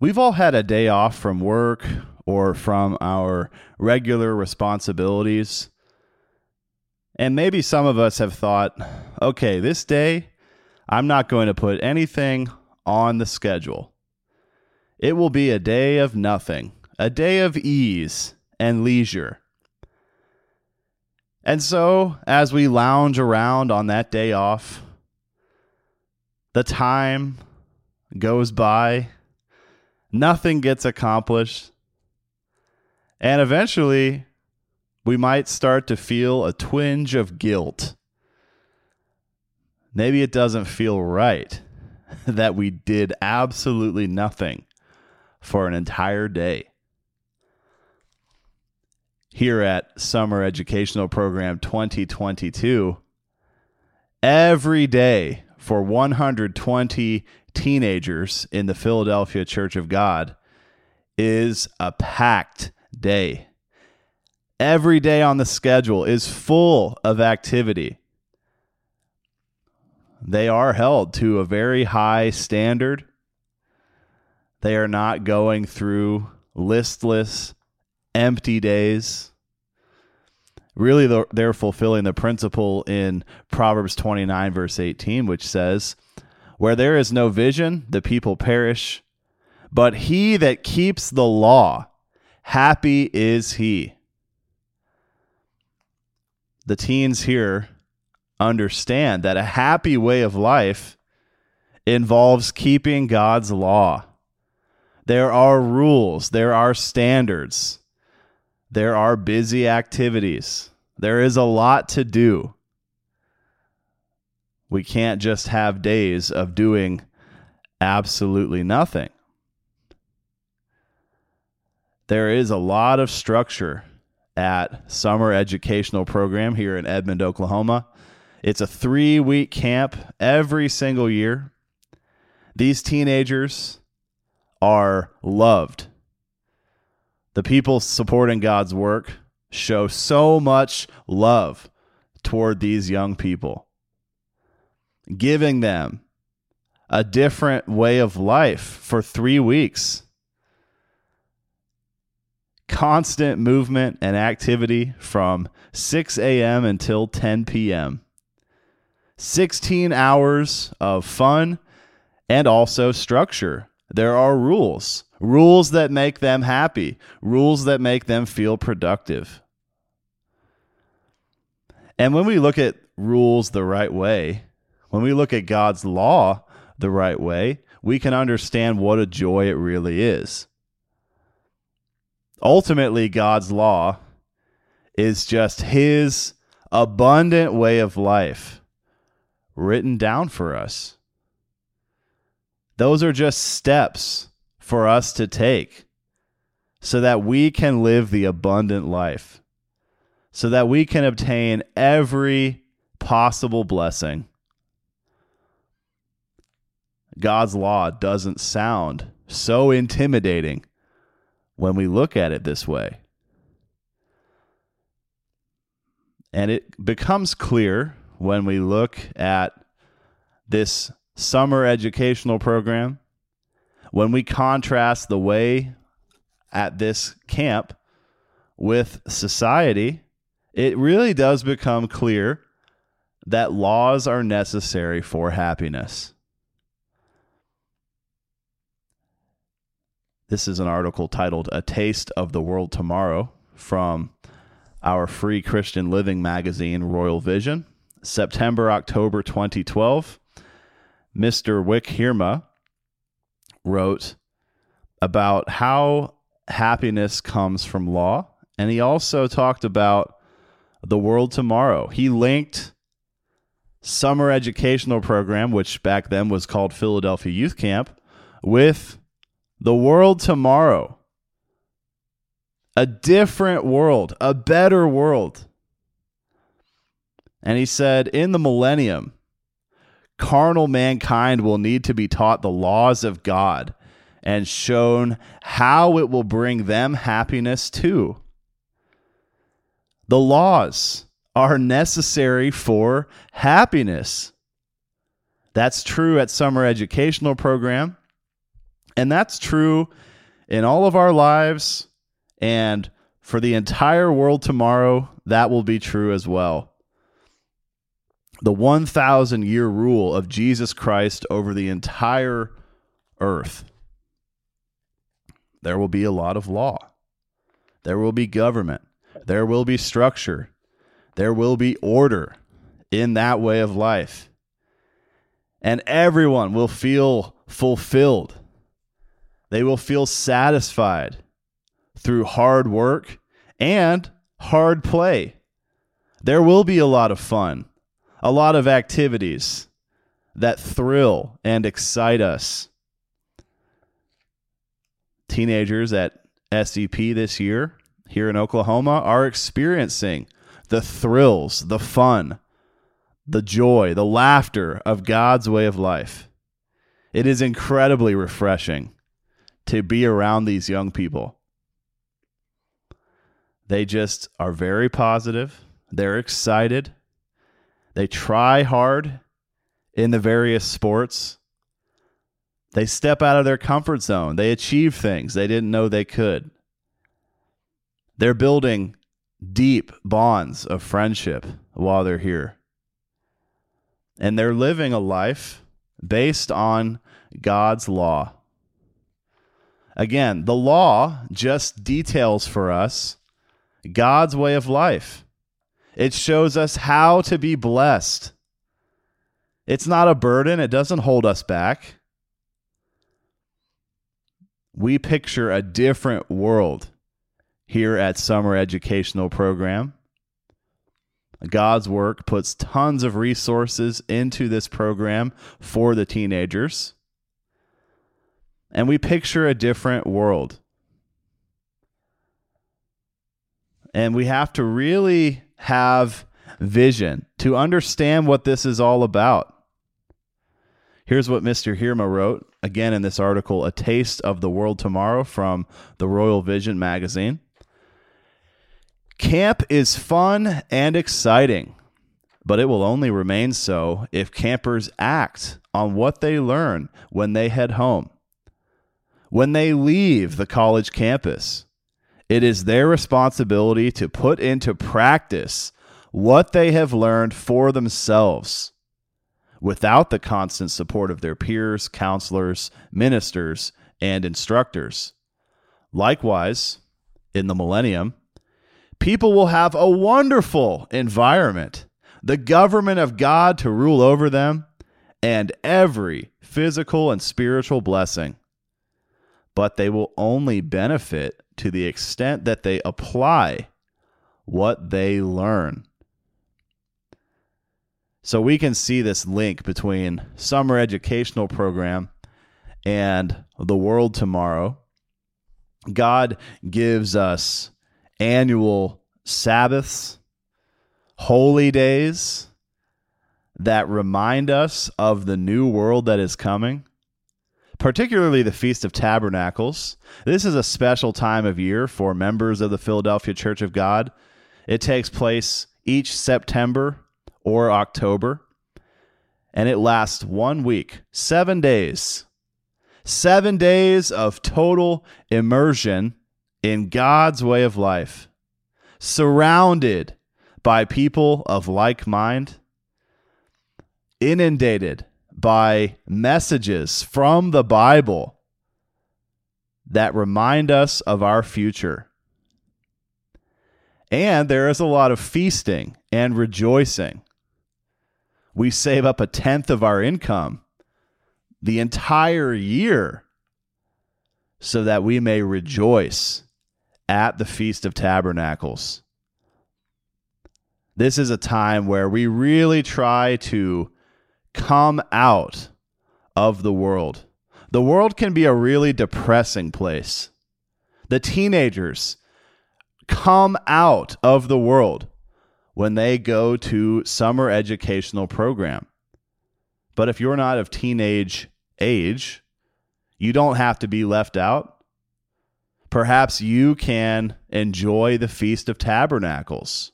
We've all had a day off from work or from our regular responsibilities. And maybe some of us have thought, okay, this day, I'm not going to put anything on the schedule. It will be a day of nothing, a day of ease and leisure. And so, as we lounge around on that day off, the time goes by, nothing gets accomplished, and eventually we might start to feel a twinge of guilt. Maybe it doesn't feel right that we did absolutely nothing for an entire day here at Summer Educational Program 2022 every day for 120 teenagers in the Philadelphia Church of God is a packed day. Every day on the schedule is full of activity. They are held to a very high standard. They are not going through listless, empty days. Really, they're fulfilling the principle in Proverbs 29, verse 18, which says, Where there is no vision, the people perish, but he that keeps the law, happy is he. The teens here understand that a happy way of life involves keeping God's law. There are rules, there are standards. There are busy activities. There is a lot to do. We can't just have days of doing absolutely nothing. There is a lot of structure at summer educational program here in Edmond, Oklahoma. It's a 3-week camp every single year. These teenagers are loved the people supporting God's work show so much love toward these young people, giving them a different way of life for three weeks. Constant movement and activity from 6 a.m. until 10 p.m. 16 hours of fun and also structure. There are rules rules that make them happy, rules that make them feel productive. And when we look at rules the right way, when we look at God's law the right way, we can understand what a joy it really is. Ultimately, God's law is just His abundant way of life written down for us. Those are just steps for us to take so that we can live the abundant life, so that we can obtain every possible blessing. God's law doesn't sound so intimidating when we look at it this way. And it becomes clear when we look at this summer educational program when we contrast the way at this camp with society, it really does become clear that laws are necessary for happiness. This is an article titled A Taste of the World Tomorrow from our free Christian living magazine, Royal Vision, September, October 2012. Mr. Wik Heerma wrote about how happiness comes from law. And he also talked about the world tomorrow. He linked summer educational program, which back then was called Philadelphia Youth Camp, with the world tomorrow, a different world, a better world. And he said, in the millennium, carnal mankind will need to be taught the laws of God and shown how it will bring them happiness too. The laws are necessary for happiness. That's true at summer educational program. And that's true in all of our lives and for the entire world tomorrow, that will be true as well. The 1,000 year rule of Jesus Christ over the entire earth. There will be a lot of law. There will be government. There will be structure. There will be order in that way of life. And everyone will feel fulfilled. They will feel satisfied through hard work and hard play. There will be a lot of fun, a lot of activities that thrill and excite us. Teenagers at SEP this year here in Oklahoma are experiencing the thrills, the fun, the joy, the laughter of God's way of life. It is incredibly refreshing to be around these young people. They just are very positive. They're excited. They try hard in the various sports. They step out of their comfort zone. They achieve things they didn't know they could. They're building deep bonds of friendship while they're here. And they're living a life based on God's law. Again, the law just details for us God's way of life. It shows us how to be blessed. It's not a burden, it doesn't hold us back. We picture a different world here at Summer Educational Program. God's work puts tons of resources into this program for the teenagers. And we picture a different world. And we have to really have vision to understand what this is all about. Here's what Mr. Heerma wrote again in this article A Taste of the World Tomorrow from the Royal Vision magazine. Camp is fun and exciting, but it will only remain so if campers act on what they learn when they head home. When they leave the college campus, it is their responsibility to put into practice what they have learned for themselves without the constant support of their peers, counselors, ministers, and instructors. Likewise, in the millennium, people will have a wonderful environment, the government of God to rule over them, and every physical and spiritual blessing. But they will only benefit to the extent that they apply what they learn. So we can see this link between summer educational program and the world tomorrow. God gives us annual Sabbaths, holy days that remind us of the new world that is coming particularly the Feast of Tabernacles. This is a special time of year for members of the Philadelphia Church of God. It takes place each September or October, and it lasts one week, seven days. Seven days of total immersion in God's way of life, surrounded by people of like mind, inundated by messages from the Bible that remind us of our future. And there is a lot of feasting and rejoicing. We save up a tenth of our income the entire year so that we may rejoice at the Feast of Tabernacles. This is a time where we really try to come out of the world. the world can be a really depressing place. The teenagers come out of the world when they go to summer educational program. But if you're not of teenage age, you don't have to be left out. Perhaps you can enjoy the Feast of Tabernacles.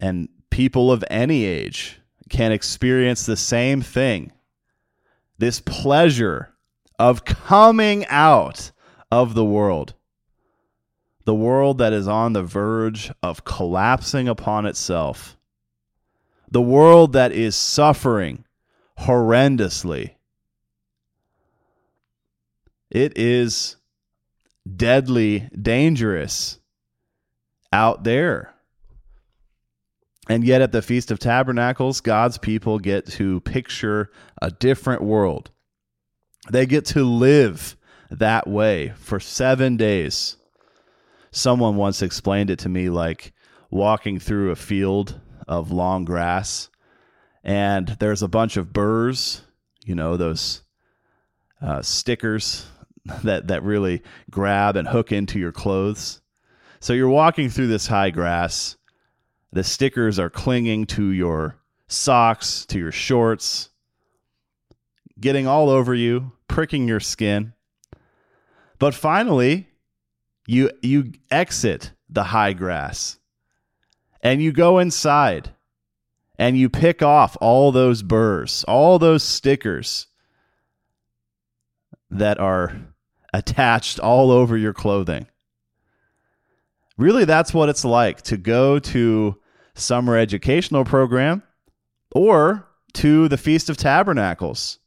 And people of any age can experience the same thing this pleasure of coming out of the world. The world that is on the verge of collapsing upon itself. The world that is suffering horrendously. It is deadly dangerous out there. And yet, at the Feast of Tabernacles, God's people get to picture a different world. They get to live that way for seven days. Someone once explained it to me like walking through a field of long grass, and there's a bunch of burrs, you know, those uh, stickers that, that really grab and hook into your clothes. So you're walking through this high grass the stickers are clinging to your socks, to your shorts, getting all over you, pricking your skin. But finally, you you exit the high grass and you go inside and you pick off all those burrs, all those stickers that are attached all over your clothing really that's what it's like to go to summer educational program or to the Feast of Tabernacles.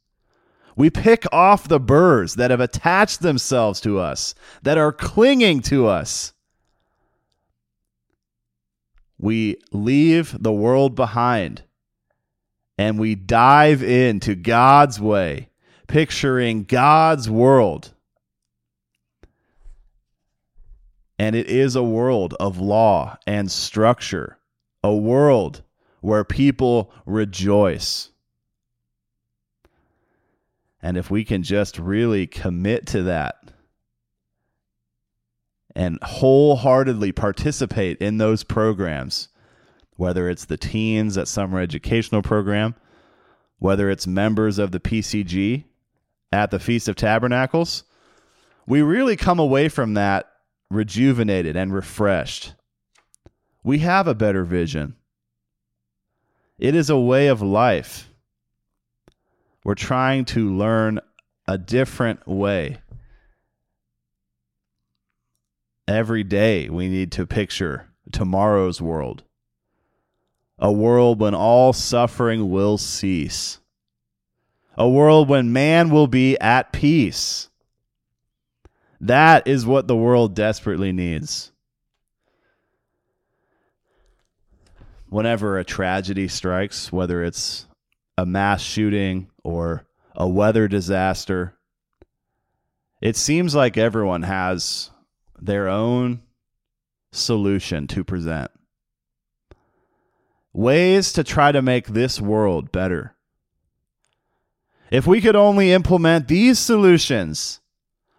We pick off the burrs that have attached themselves to us, that are clinging to us. We leave the world behind and we dive into God's way, picturing God's world And it is a world of law and structure, a world where people rejoice. And if we can just really commit to that and wholeheartedly participate in those programs, whether it's the teens at summer educational program, whether it's members of the PCG at the Feast of Tabernacles, we really come away from that rejuvenated and refreshed. We have a better vision. It is a way of life. We're trying to learn a different way. Every day we need to picture tomorrow's world. A world when all suffering will cease. A world when man will be at peace. That is what the world desperately needs. Whenever a tragedy strikes, whether it's a mass shooting or a weather disaster, it seems like everyone has their own solution to present. Ways to try to make this world better. If we could only implement these solutions,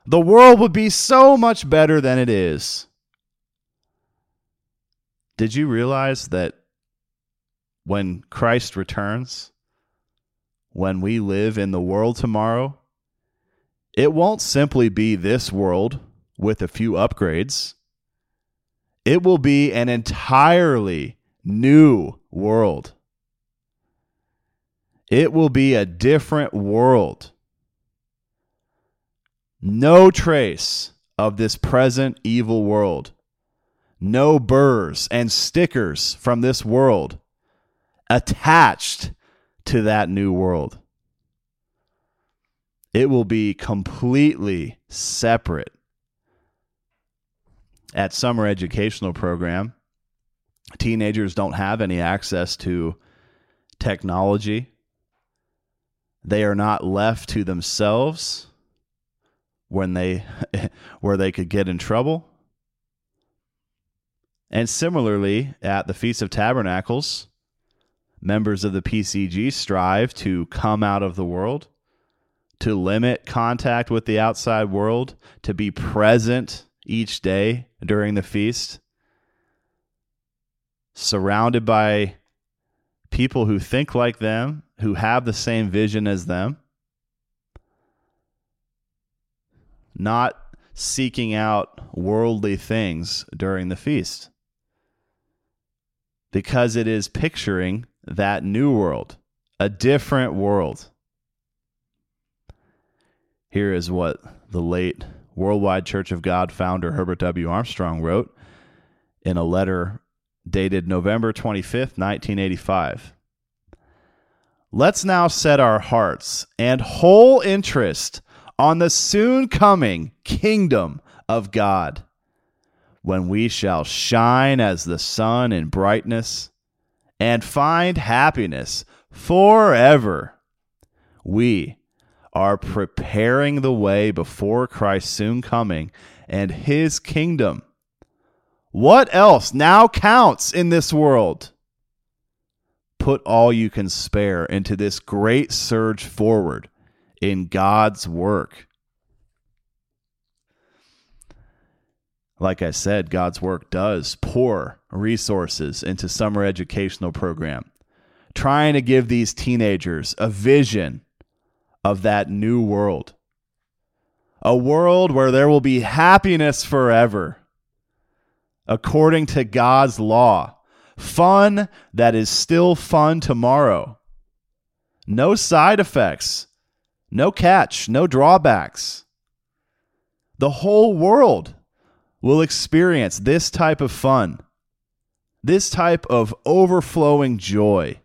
the world would be so much better than it is. Did you realize that when Christ returns, when we live in the world tomorrow, it won't simply be this world with a few upgrades. It will be an entirely new world. It will be a different world no trace of this present evil world. No burrs and stickers from this world attached to that new world. It will be completely separate. At summer educational program, teenagers don't have any access to technology. They are not left to themselves when they where they could get in trouble. And similarly, at the Feast of Tabernacles, members of the PCG strive to come out of the world to limit contact with the outside world, to be present each day during the feast, surrounded by people who think like them, who have the same vision as them, not seeking out worldly things during the feast. Because it is picturing that new world, a different world. Here is what the late Worldwide Church of God founder Herbert W. Armstrong wrote in a letter dated November 25th, 1985. Let's now set our hearts and whole interest on the soon coming kingdom of God, when we shall shine as the sun in brightness and find happiness forever. We are preparing the way before Christ's soon coming and his kingdom. What else now counts in this world? Put all you can spare into this great surge forward in God's work. Like I said, God's work does pour resources into summer educational program, trying to give these teenagers a vision of that new world. A world where there will be happiness forever, according to God's law. Fun that is still fun tomorrow. No side effects, no catch, no drawbacks. The whole world will experience this type of fun, this type of overflowing joy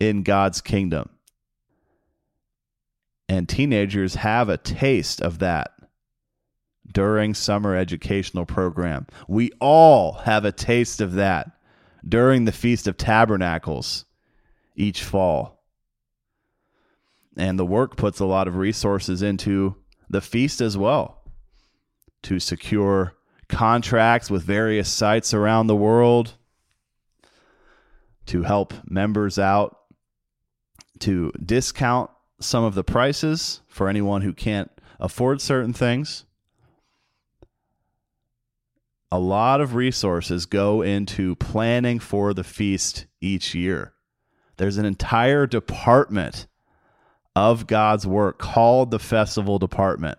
in God's kingdom. And teenagers have a taste of that during summer educational program. We all have a taste of that during the Feast of Tabernacles each fall. And the work puts a lot of resources into the feast as well to secure contracts with various sites around the world, to help members out, to discount some of the prices for anyone who can't afford certain things. A lot of resources go into planning for the feast each year. There's an entire department of God's work called the Festival Department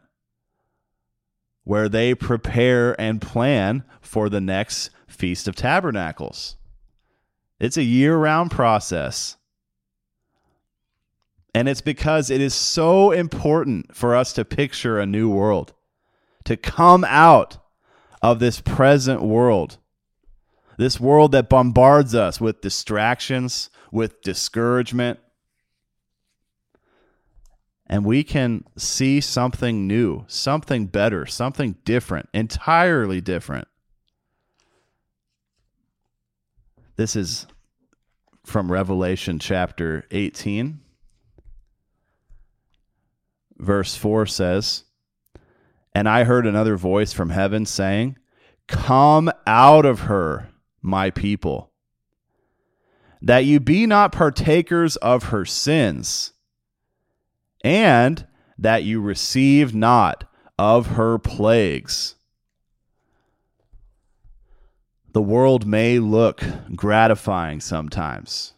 where they prepare and plan for the next Feast of Tabernacles. It's a year round process. And it's because it is so important for us to picture a new world, to come out of this present world, this world that bombards us with distractions, with discouragement. And we can see something new, something better, something different, entirely different. This is from Revelation chapter 18 verse 4 says, And I heard another voice from heaven saying, Come out of her, my people, that you be not partakers of her sins, and that you receive not of her plagues. The world may look gratifying sometimes.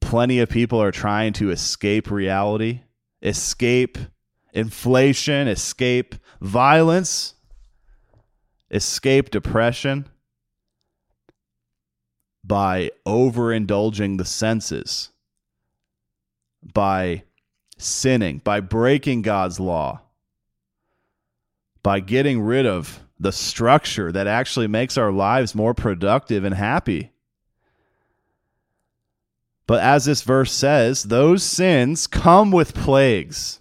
Plenty of people are trying to escape reality escape inflation, escape violence, escape depression by overindulging the senses, by sinning, by breaking God's law, by getting rid of the structure that actually makes our lives more productive and happy. But as this verse says, those sins come with plagues.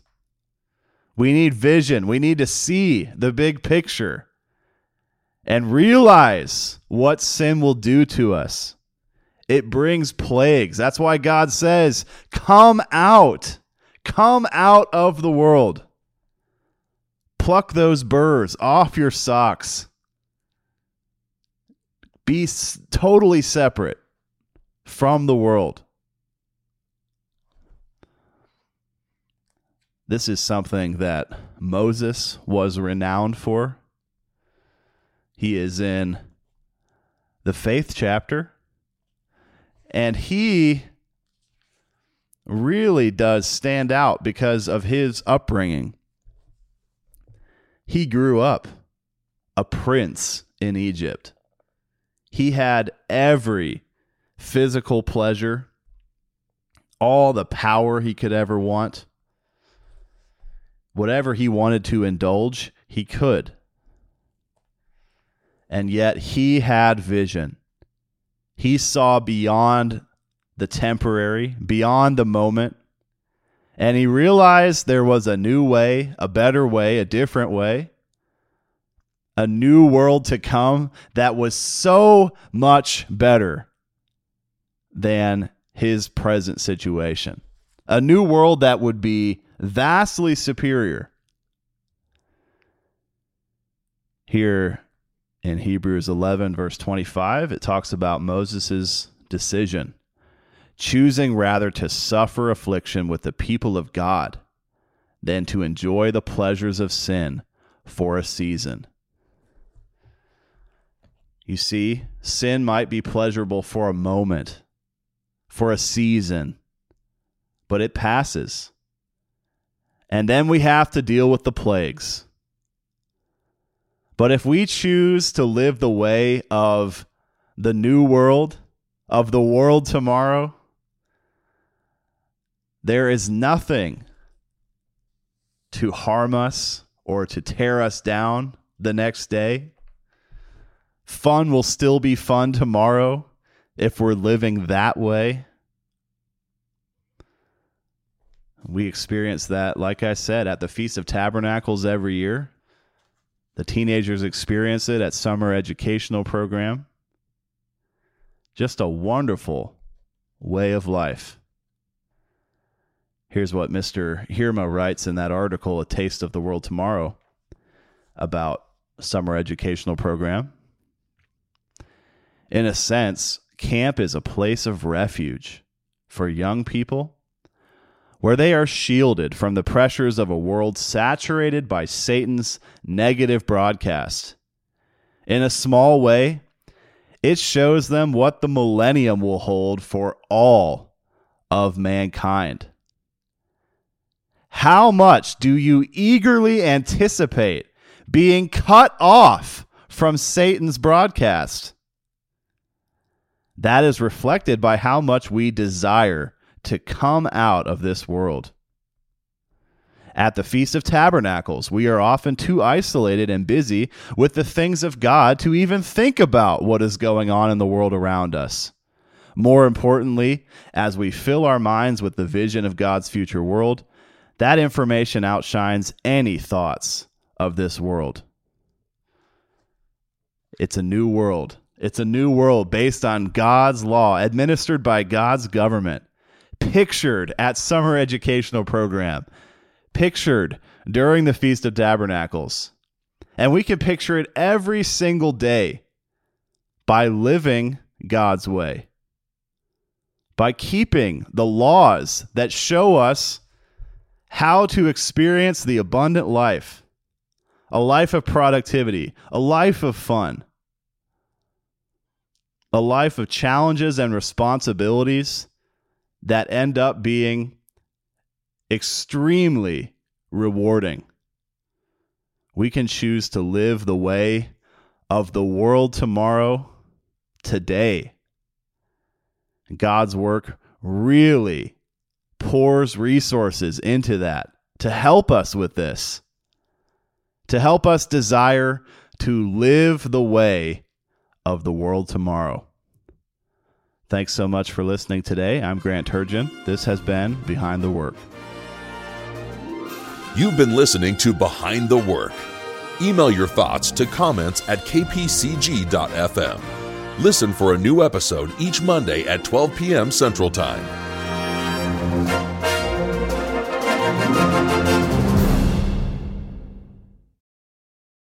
We need vision. We need to see the big picture and realize what sin will do to us. It brings plagues. That's why God says, Come out. Come out of the world. Pluck those burrs off your socks. Be totally separate from the world. This is something that Moses was renowned for. He is in the faith chapter, and he really does stand out because of his upbringing. He grew up a prince in Egypt. He had every physical pleasure, all the power he could ever want. Whatever he wanted to indulge, he could. And yet he had vision. He saw beyond the temporary, beyond the moment. And he realized there was a new way, a better way, a different way, a new world to come that was so much better than his present situation. A new world that would be vastly superior. Here in Hebrews 11, verse 25, it talks about Moses' decision choosing rather to suffer affliction with the people of God than to enjoy the pleasures of sin for a season. You see, sin might be pleasurable for a moment, for a season, but it passes. And then we have to deal with the plagues. But if we choose to live the way of the new world, of the world tomorrow, there is nothing to harm us or to tear us down the next day. Fun will still be fun tomorrow if we're living that way. We experience that, like I said, at the Feast of Tabernacles every year. The teenagers experience it at summer educational program. Just a wonderful way of life. Here's what Mr. Heerma writes in that article, A Taste of the World Tomorrow, about summer educational program. In a sense, camp is a place of refuge for young people where they are shielded from the pressures of a world saturated by Satan's negative broadcast. In a small way, it shows them what the millennium will hold for all of mankind. How much do you eagerly anticipate being cut off from Satan's broadcast? That is reflected by how much we desire to come out of this world. At the Feast of Tabernacles, we are often too isolated and busy with the things of God to even think about what is going on in the world around us. More importantly, as we fill our minds with the vision of God's future world, that information outshines any thoughts of this world. It's a new world. It's a new world based on God's law, administered by God's government, pictured at summer educational program, pictured during the Feast of Tabernacles. And we can picture it every single day by living God's way, by keeping the laws that show us how to experience the abundant life, a life of productivity, a life of fun, a life of challenges and responsibilities that end up being extremely rewarding. We can choose to live the way of the world tomorrow today. God's work really pours resources into that to help us with this, to help us desire to live the way of the world tomorrow. Thanks so much for listening today. I'm Grant Turgeon. This has been Behind the Work. You've been listening to Behind the Work. Email your thoughts to comments at kpcg.fm. Listen for a new episode each Monday at 12 p.m. Central Time.